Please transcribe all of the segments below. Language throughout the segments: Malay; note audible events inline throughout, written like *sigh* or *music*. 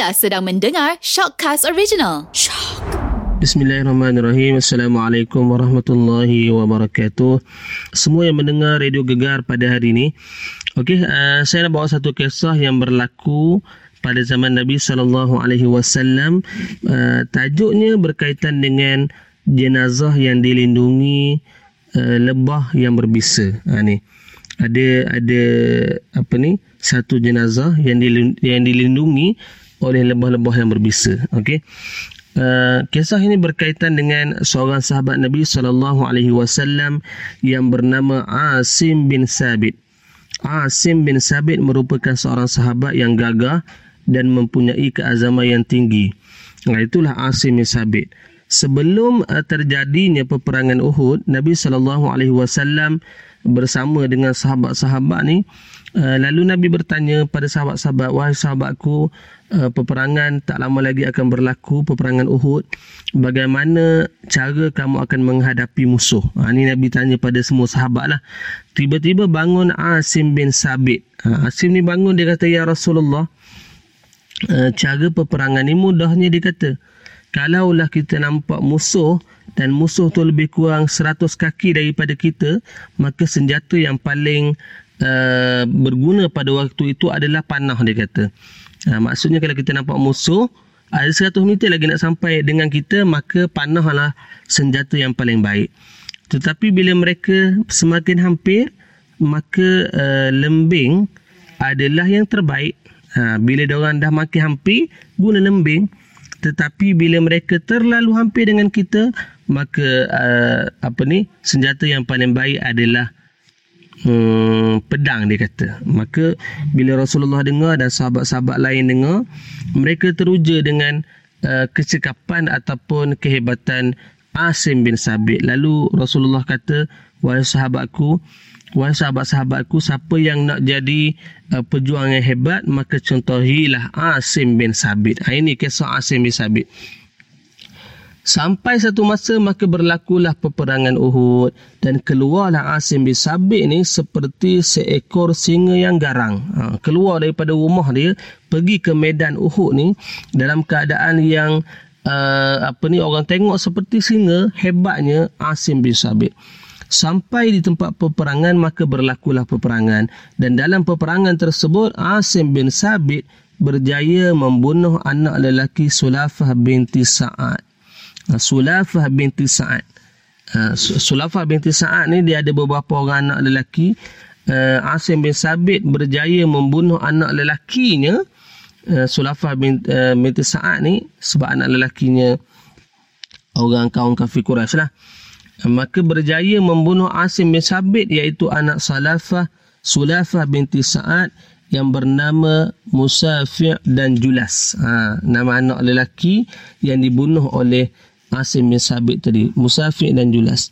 Anda sedang mendengar Shockcast Original. Shock. Bismillahirrahmanirrahim. Assalamualaikum warahmatullahi wabarakatuh. Semua yang mendengar Radio Gegar pada hari ini. Okey, uh, saya nak bawa satu kisah yang berlaku pada zaman Nabi sallallahu alaihi wasallam. Uh, tajuknya berkaitan dengan jenazah yang dilindungi uh, lebah yang berbisa. Ha ni. Ada ada apa ni? Satu jenazah yang yang dilindungi oleh lebah-lebah yang berbisa. Okey. Uh, kisah ini berkaitan dengan seorang sahabat Nabi sallallahu alaihi wasallam yang bernama Asim bin Sabit. Asim bin Sabit merupakan seorang sahabat yang gagah dan mempunyai keazaman yang tinggi. Nah, itulah Asim bin Sabit. Sebelum uh, terjadinya peperangan Uhud, Nabi sallallahu alaihi wasallam bersama dengan sahabat-sahabat ni lalu Nabi bertanya pada sahabat-sahabat wahai sahabatku uh, peperangan tak lama lagi akan berlaku peperangan Uhud. Bagaimana cara kamu akan menghadapi musuh? Ha, ini Nabi tanya pada semua sahabat lah. Tiba-tiba bangun Asim bin Sabit. Ha, Asim ni bangun dia kata ya Rasulullah uh, cara peperangan ni mudahnya dia kata. Kalaulah kita nampak musuh dan musuh tu lebih kurang 100 kaki daripada kita maka senjata yang paling uh, berguna pada waktu itu adalah panah dia kata. Uh, maksudnya kalau kita nampak musuh ada 100 meter lagi nak sampai dengan kita maka panah adalah senjata yang paling baik. Tetapi bila mereka semakin hampir maka uh, lembing adalah yang terbaik. Uh, bila orang dah makin hampir guna lembing. Tetapi bila mereka terlalu hampir dengan kita maka uh, apa ni senjata yang paling baik adalah hmm, pedang dia kata maka bila Rasulullah dengar dan sahabat-sahabat lain dengar mereka teruja dengan uh, kecekapan ataupun kehebatan Asim bin Sabit lalu Rasulullah kata wahai sahabatku Wahai sahabat-sahabatku, siapa yang nak jadi uh, pejuang yang hebat, maka contohilah Asim bin Sabit. Ha, ini kisah Asim bin Sabit. Sampai satu masa maka berlakulah peperangan Uhud dan keluarlah Asim bin Sabit ni seperti seekor singa yang garang. Ha, keluar daripada rumah dia pergi ke medan Uhud ni dalam keadaan yang uh, apa ni orang tengok seperti singa hebatnya Asim bin Sabit. Sampai di tempat peperangan maka berlakulah peperangan dan dalam peperangan tersebut Asim bin Sabit berjaya membunuh anak lelaki Sulafah binti Sa'ad. Ha, Sulafah binti Sa'ad. Ha, Sulafah binti Sa'ad ni dia ada beberapa orang anak lelaki. Ha, Asim bin Sabit berjaya membunuh anak lelakinya Sulafah binti Sa'ad ni sebab anak lelakinya orang kaum kafir Quraisy lah maka berjaya membunuh Asim bin Sabit iaitu anak Salafah Sulafah binti Sa'ad yang bernama Musafi' dan Julas. Ha, nama anak lelaki yang dibunuh oleh Asim bin Sabit tadi. Musafi' dan Julas.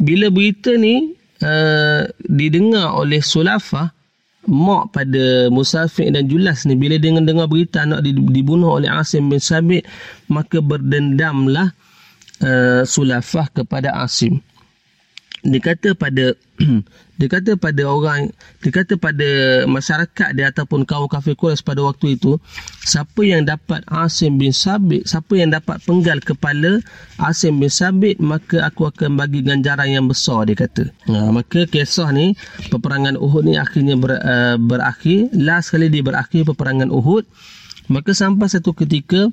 Bila berita ni uh, didengar oleh Sulafah, mak pada Musafi' dan Julas ni, bila dia dengar berita anak dibunuh oleh Asim bin Sabit, maka berdendamlah uh, sulafah kepada Asim. Dia kata pada *clears throat* dia kata pada orang dia kata pada masyarakat dia ataupun kaum kafir Quraisy pada waktu itu siapa yang dapat Asim bin Sabit siapa yang dapat penggal kepala Asim bin Sabit maka aku akan bagi ganjaran yang besar dia kata. Ha, maka kisah ni peperangan Uhud ni akhirnya ber, uh, berakhir. Last kali dia berakhir peperangan Uhud maka sampai satu ketika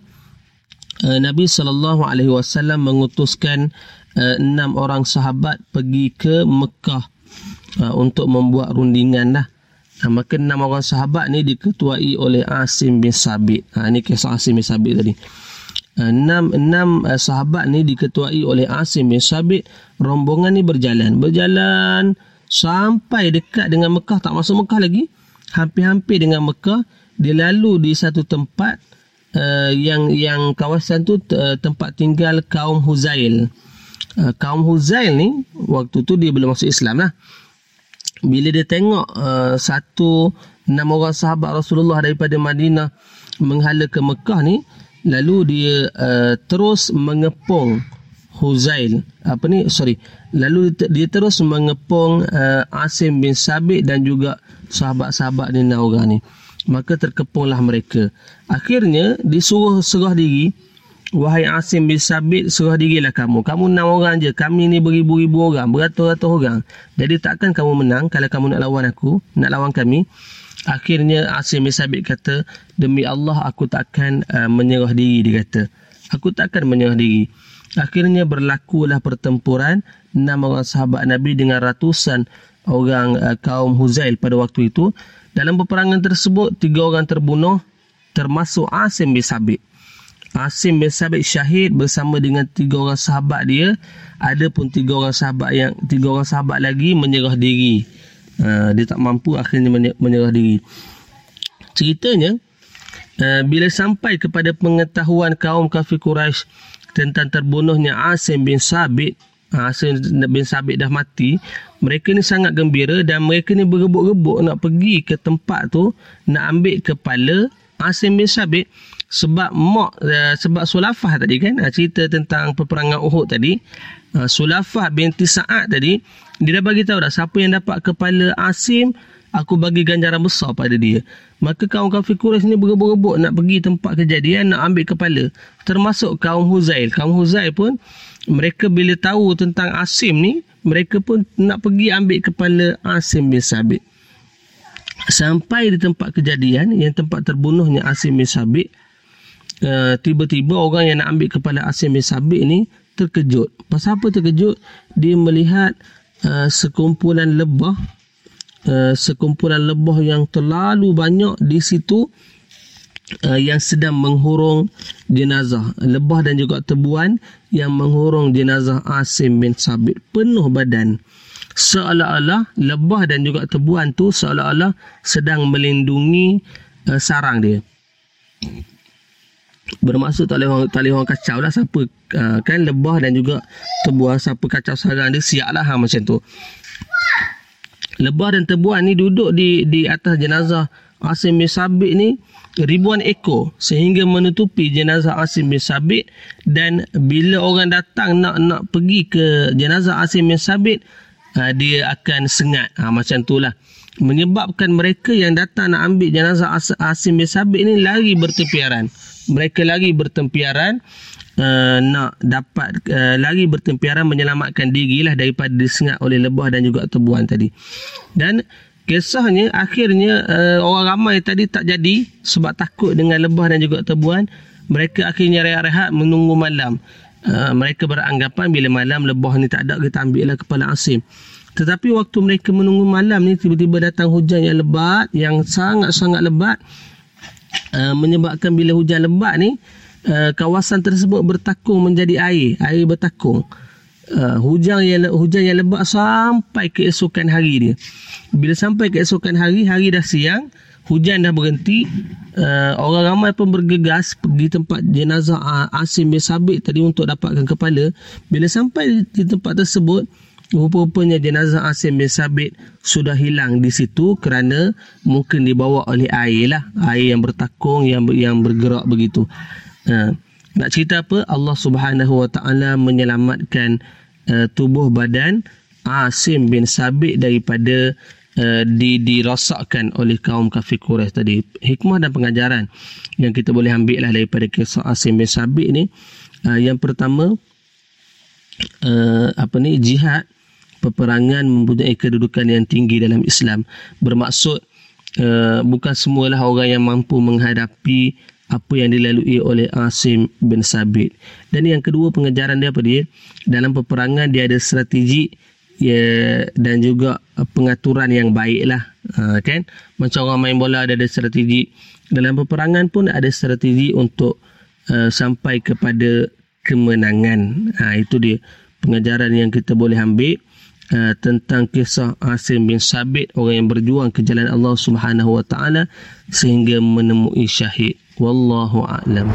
uh, Nabi sallallahu alaihi wasallam mengutuskan uh, enam orang sahabat pergi ke Mekah uh, untuk membuat rundingan lah. Maka enam orang sahabat ni diketuai oleh Asim bin Sabit. Ha, ini kisah Asim bin Sabit tadi. Enam, enam uh, sahabat ni diketuai oleh Asim bin Sabit. Rombongan ni berjalan. Berjalan sampai dekat dengan Mekah. Tak masuk Mekah lagi. Hampir-hampir dengan Mekah. Dia lalu di satu tempat uh, yang yang kawasan tu uh, tempat tinggal kaum Huzail. Uh, kaum Huzail ni waktu tu dia belum masuk Islam lah. Bila dia tengok uh, satu enam orang sahabat Rasulullah daripada Madinah menghala ke Mekah ni, lalu dia uh, terus mengepung Huzail. Apa ni? Sorry. Lalu dia terus mengepung uh, Asim bin Sabit dan juga sahabat-sahabat ni orang ni. maka terkepunglah mereka. Akhirnya disuruh serah diri, wahai Asim bin Sabit, serah dirilah kamu. Kamu enam orang je, kami ni beribu-ribu orang, beratus-ratus orang. Jadi takkan kamu menang kalau kamu nak lawan aku, nak lawan kami. Akhirnya Asim bin Sabit kata, demi Allah aku takkan uh, menyerah diri, dia kata. Aku takkan menyerah diri. Akhirnya berlakulah pertempuran enam orang sahabat Nabi dengan ratusan orang uh, kaum Huzail pada waktu itu. Dalam peperangan tersebut, tiga orang terbunuh termasuk Asim bin Sabit. Asim bin Sabit syahid bersama dengan tiga orang sahabat dia. Ada pun tiga orang sahabat yang tiga orang sahabat lagi menyerah diri. Uh, dia tak mampu akhirnya menyerah diri. Ceritanya, uh, bila sampai kepada pengetahuan kaum kafir Quraisy tentang terbunuhnya Asim bin Sabit Asim bin Sabit dah mati mereka ni sangat gembira dan mereka ni berebut-rebut nak pergi ke tempat tu nak ambil kepala Asim bin Sabit sebab mak uh, sebab Sulafah tadi kan uh, cerita tentang peperangan Uhud tadi uh, Sulafah binti Sa'ad tadi dia dah bagi tahu dah siapa yang dapat kepala Asim aku bagi ganjaran besar pada dia. Maka kaum kafir Quraisy ni berebut-rebut nak pergi tempat kejadian nak ambil kepala. Termasuk kaum Huzail. Kaum Huzail pun mereka bila tahu tentang Asim ni, mereka pun nak pergi ambil kepala Asim bin Sabit. Sampai di tempat kejadian yang tempat terbunuhnya Asim bin Sabit, uh, tiba-tiba orang yang nak ambil kepala Asim bin Sabit ni terkejut. Pasal apa terkejut? Dia melihat uh, sekumpulan lebah uh, sekumpulan lebah yang terlalu banyak di situ uh, yang sedang menghurung jenazah lebah dan juga tebuan yang menghurung jenazah Asim bin Sabit penuh badan seolah-olah lebah dan juga tebuan tu seolah-olah sedang melindungi uh, sarang dia bermaksud tak boleh orang, tak boleh orang kacau lah siapa uh, kan lebah dan juga tebuan siapa kacau sarang dia siap lah ha, macam tu. Lebah dan tebuan ni duduk di di atas jenazah Asim bin Sabit ni ribuan ekor sehingga menutupi jenazah Asim bin Sabit dan bila orang datang nak nak pergi ke jenazah Asim bin Sabit uh, dia akan sengat. Ha, macam itulah menyebabkan mereka yang datang nak ambil jenazah Asim bin Sabit ni lari bertempiaran mereka lari bertempiaran uh, nak dapat uh, lari bertempiaran menyelamatkan diri lah daripada disengat oleh lebah dan juga tebuan tadi. Dan kisahnya akhirnya uh, orang ramai tadi tak jadi sebab takut dengan lebah dan juga tebuan. Mereka akhirnya rehat-rehat menunggu malam. Uh, mereka beranggapan bila malam lebah ni tak ada kita ambil lah kepala Asim. Tetapi waktu mereka menunggu malam ni tiba-tiba datang hujan yang lebat, yang sangat-sangat lebat. Uh, menyebabkan bila hujan lebat ni uh, kawasan tersebut bertakung menjadi air, air bertakung. Uh, hujan yang hujan yang lebat sampai keesokan hari dia. Bila sampai keesokan hari, hari dah siang, hujan dah berhenti. Uh, orang ramai pun bergegas pergi tempat jenazah uh, Asim bin Sabit tadi untuk dapatkan kepala. Bila sampai di tempat tersebut, rupa-rupanya jenazah Asim bin Sabit sudah hilang di situ kerana mungkin dibawa oleh air lah. Air yang bertakung, yang yang bergerak begitu. Ha. Nak cerita apa? Allah Subhanahu Wa Taala menyelamatkan uh, tubuh badan Asim bin Sabit daripada uh, di dirosakkan oleh kaum kafir Quraisy tadi. Hikmah dan pengajaran yang kita boleh ambil lah daripada kisah Asim bin Sabit ni. Uh, yang pertama apa ni jihad peperangan mempunyai kedudukan yang tinggi dalam Islam bermaksud uh, bukan semualah orang yang mampu menghadapi apa yang dilalui oleh Asim bin Sabit. Dan yang kedua pengejaran dia apa dia? Dalam peperangan dia ada strategi ya, dan juga pengaturan yang baik lah. Ha, kan? Macam orang main bola ada, ada strategi. Dalam peperangan pun ada strategi untuk uh, sampai kepada kemenangan. Ha, itu dia pengejaran yang kita boleh ambil. Uh, tentang kisah Asim bin Sabit orang yang berjuang ke jalan Allah Subhanahu wa taala sehingga menemui syahid. Wallahu a'lam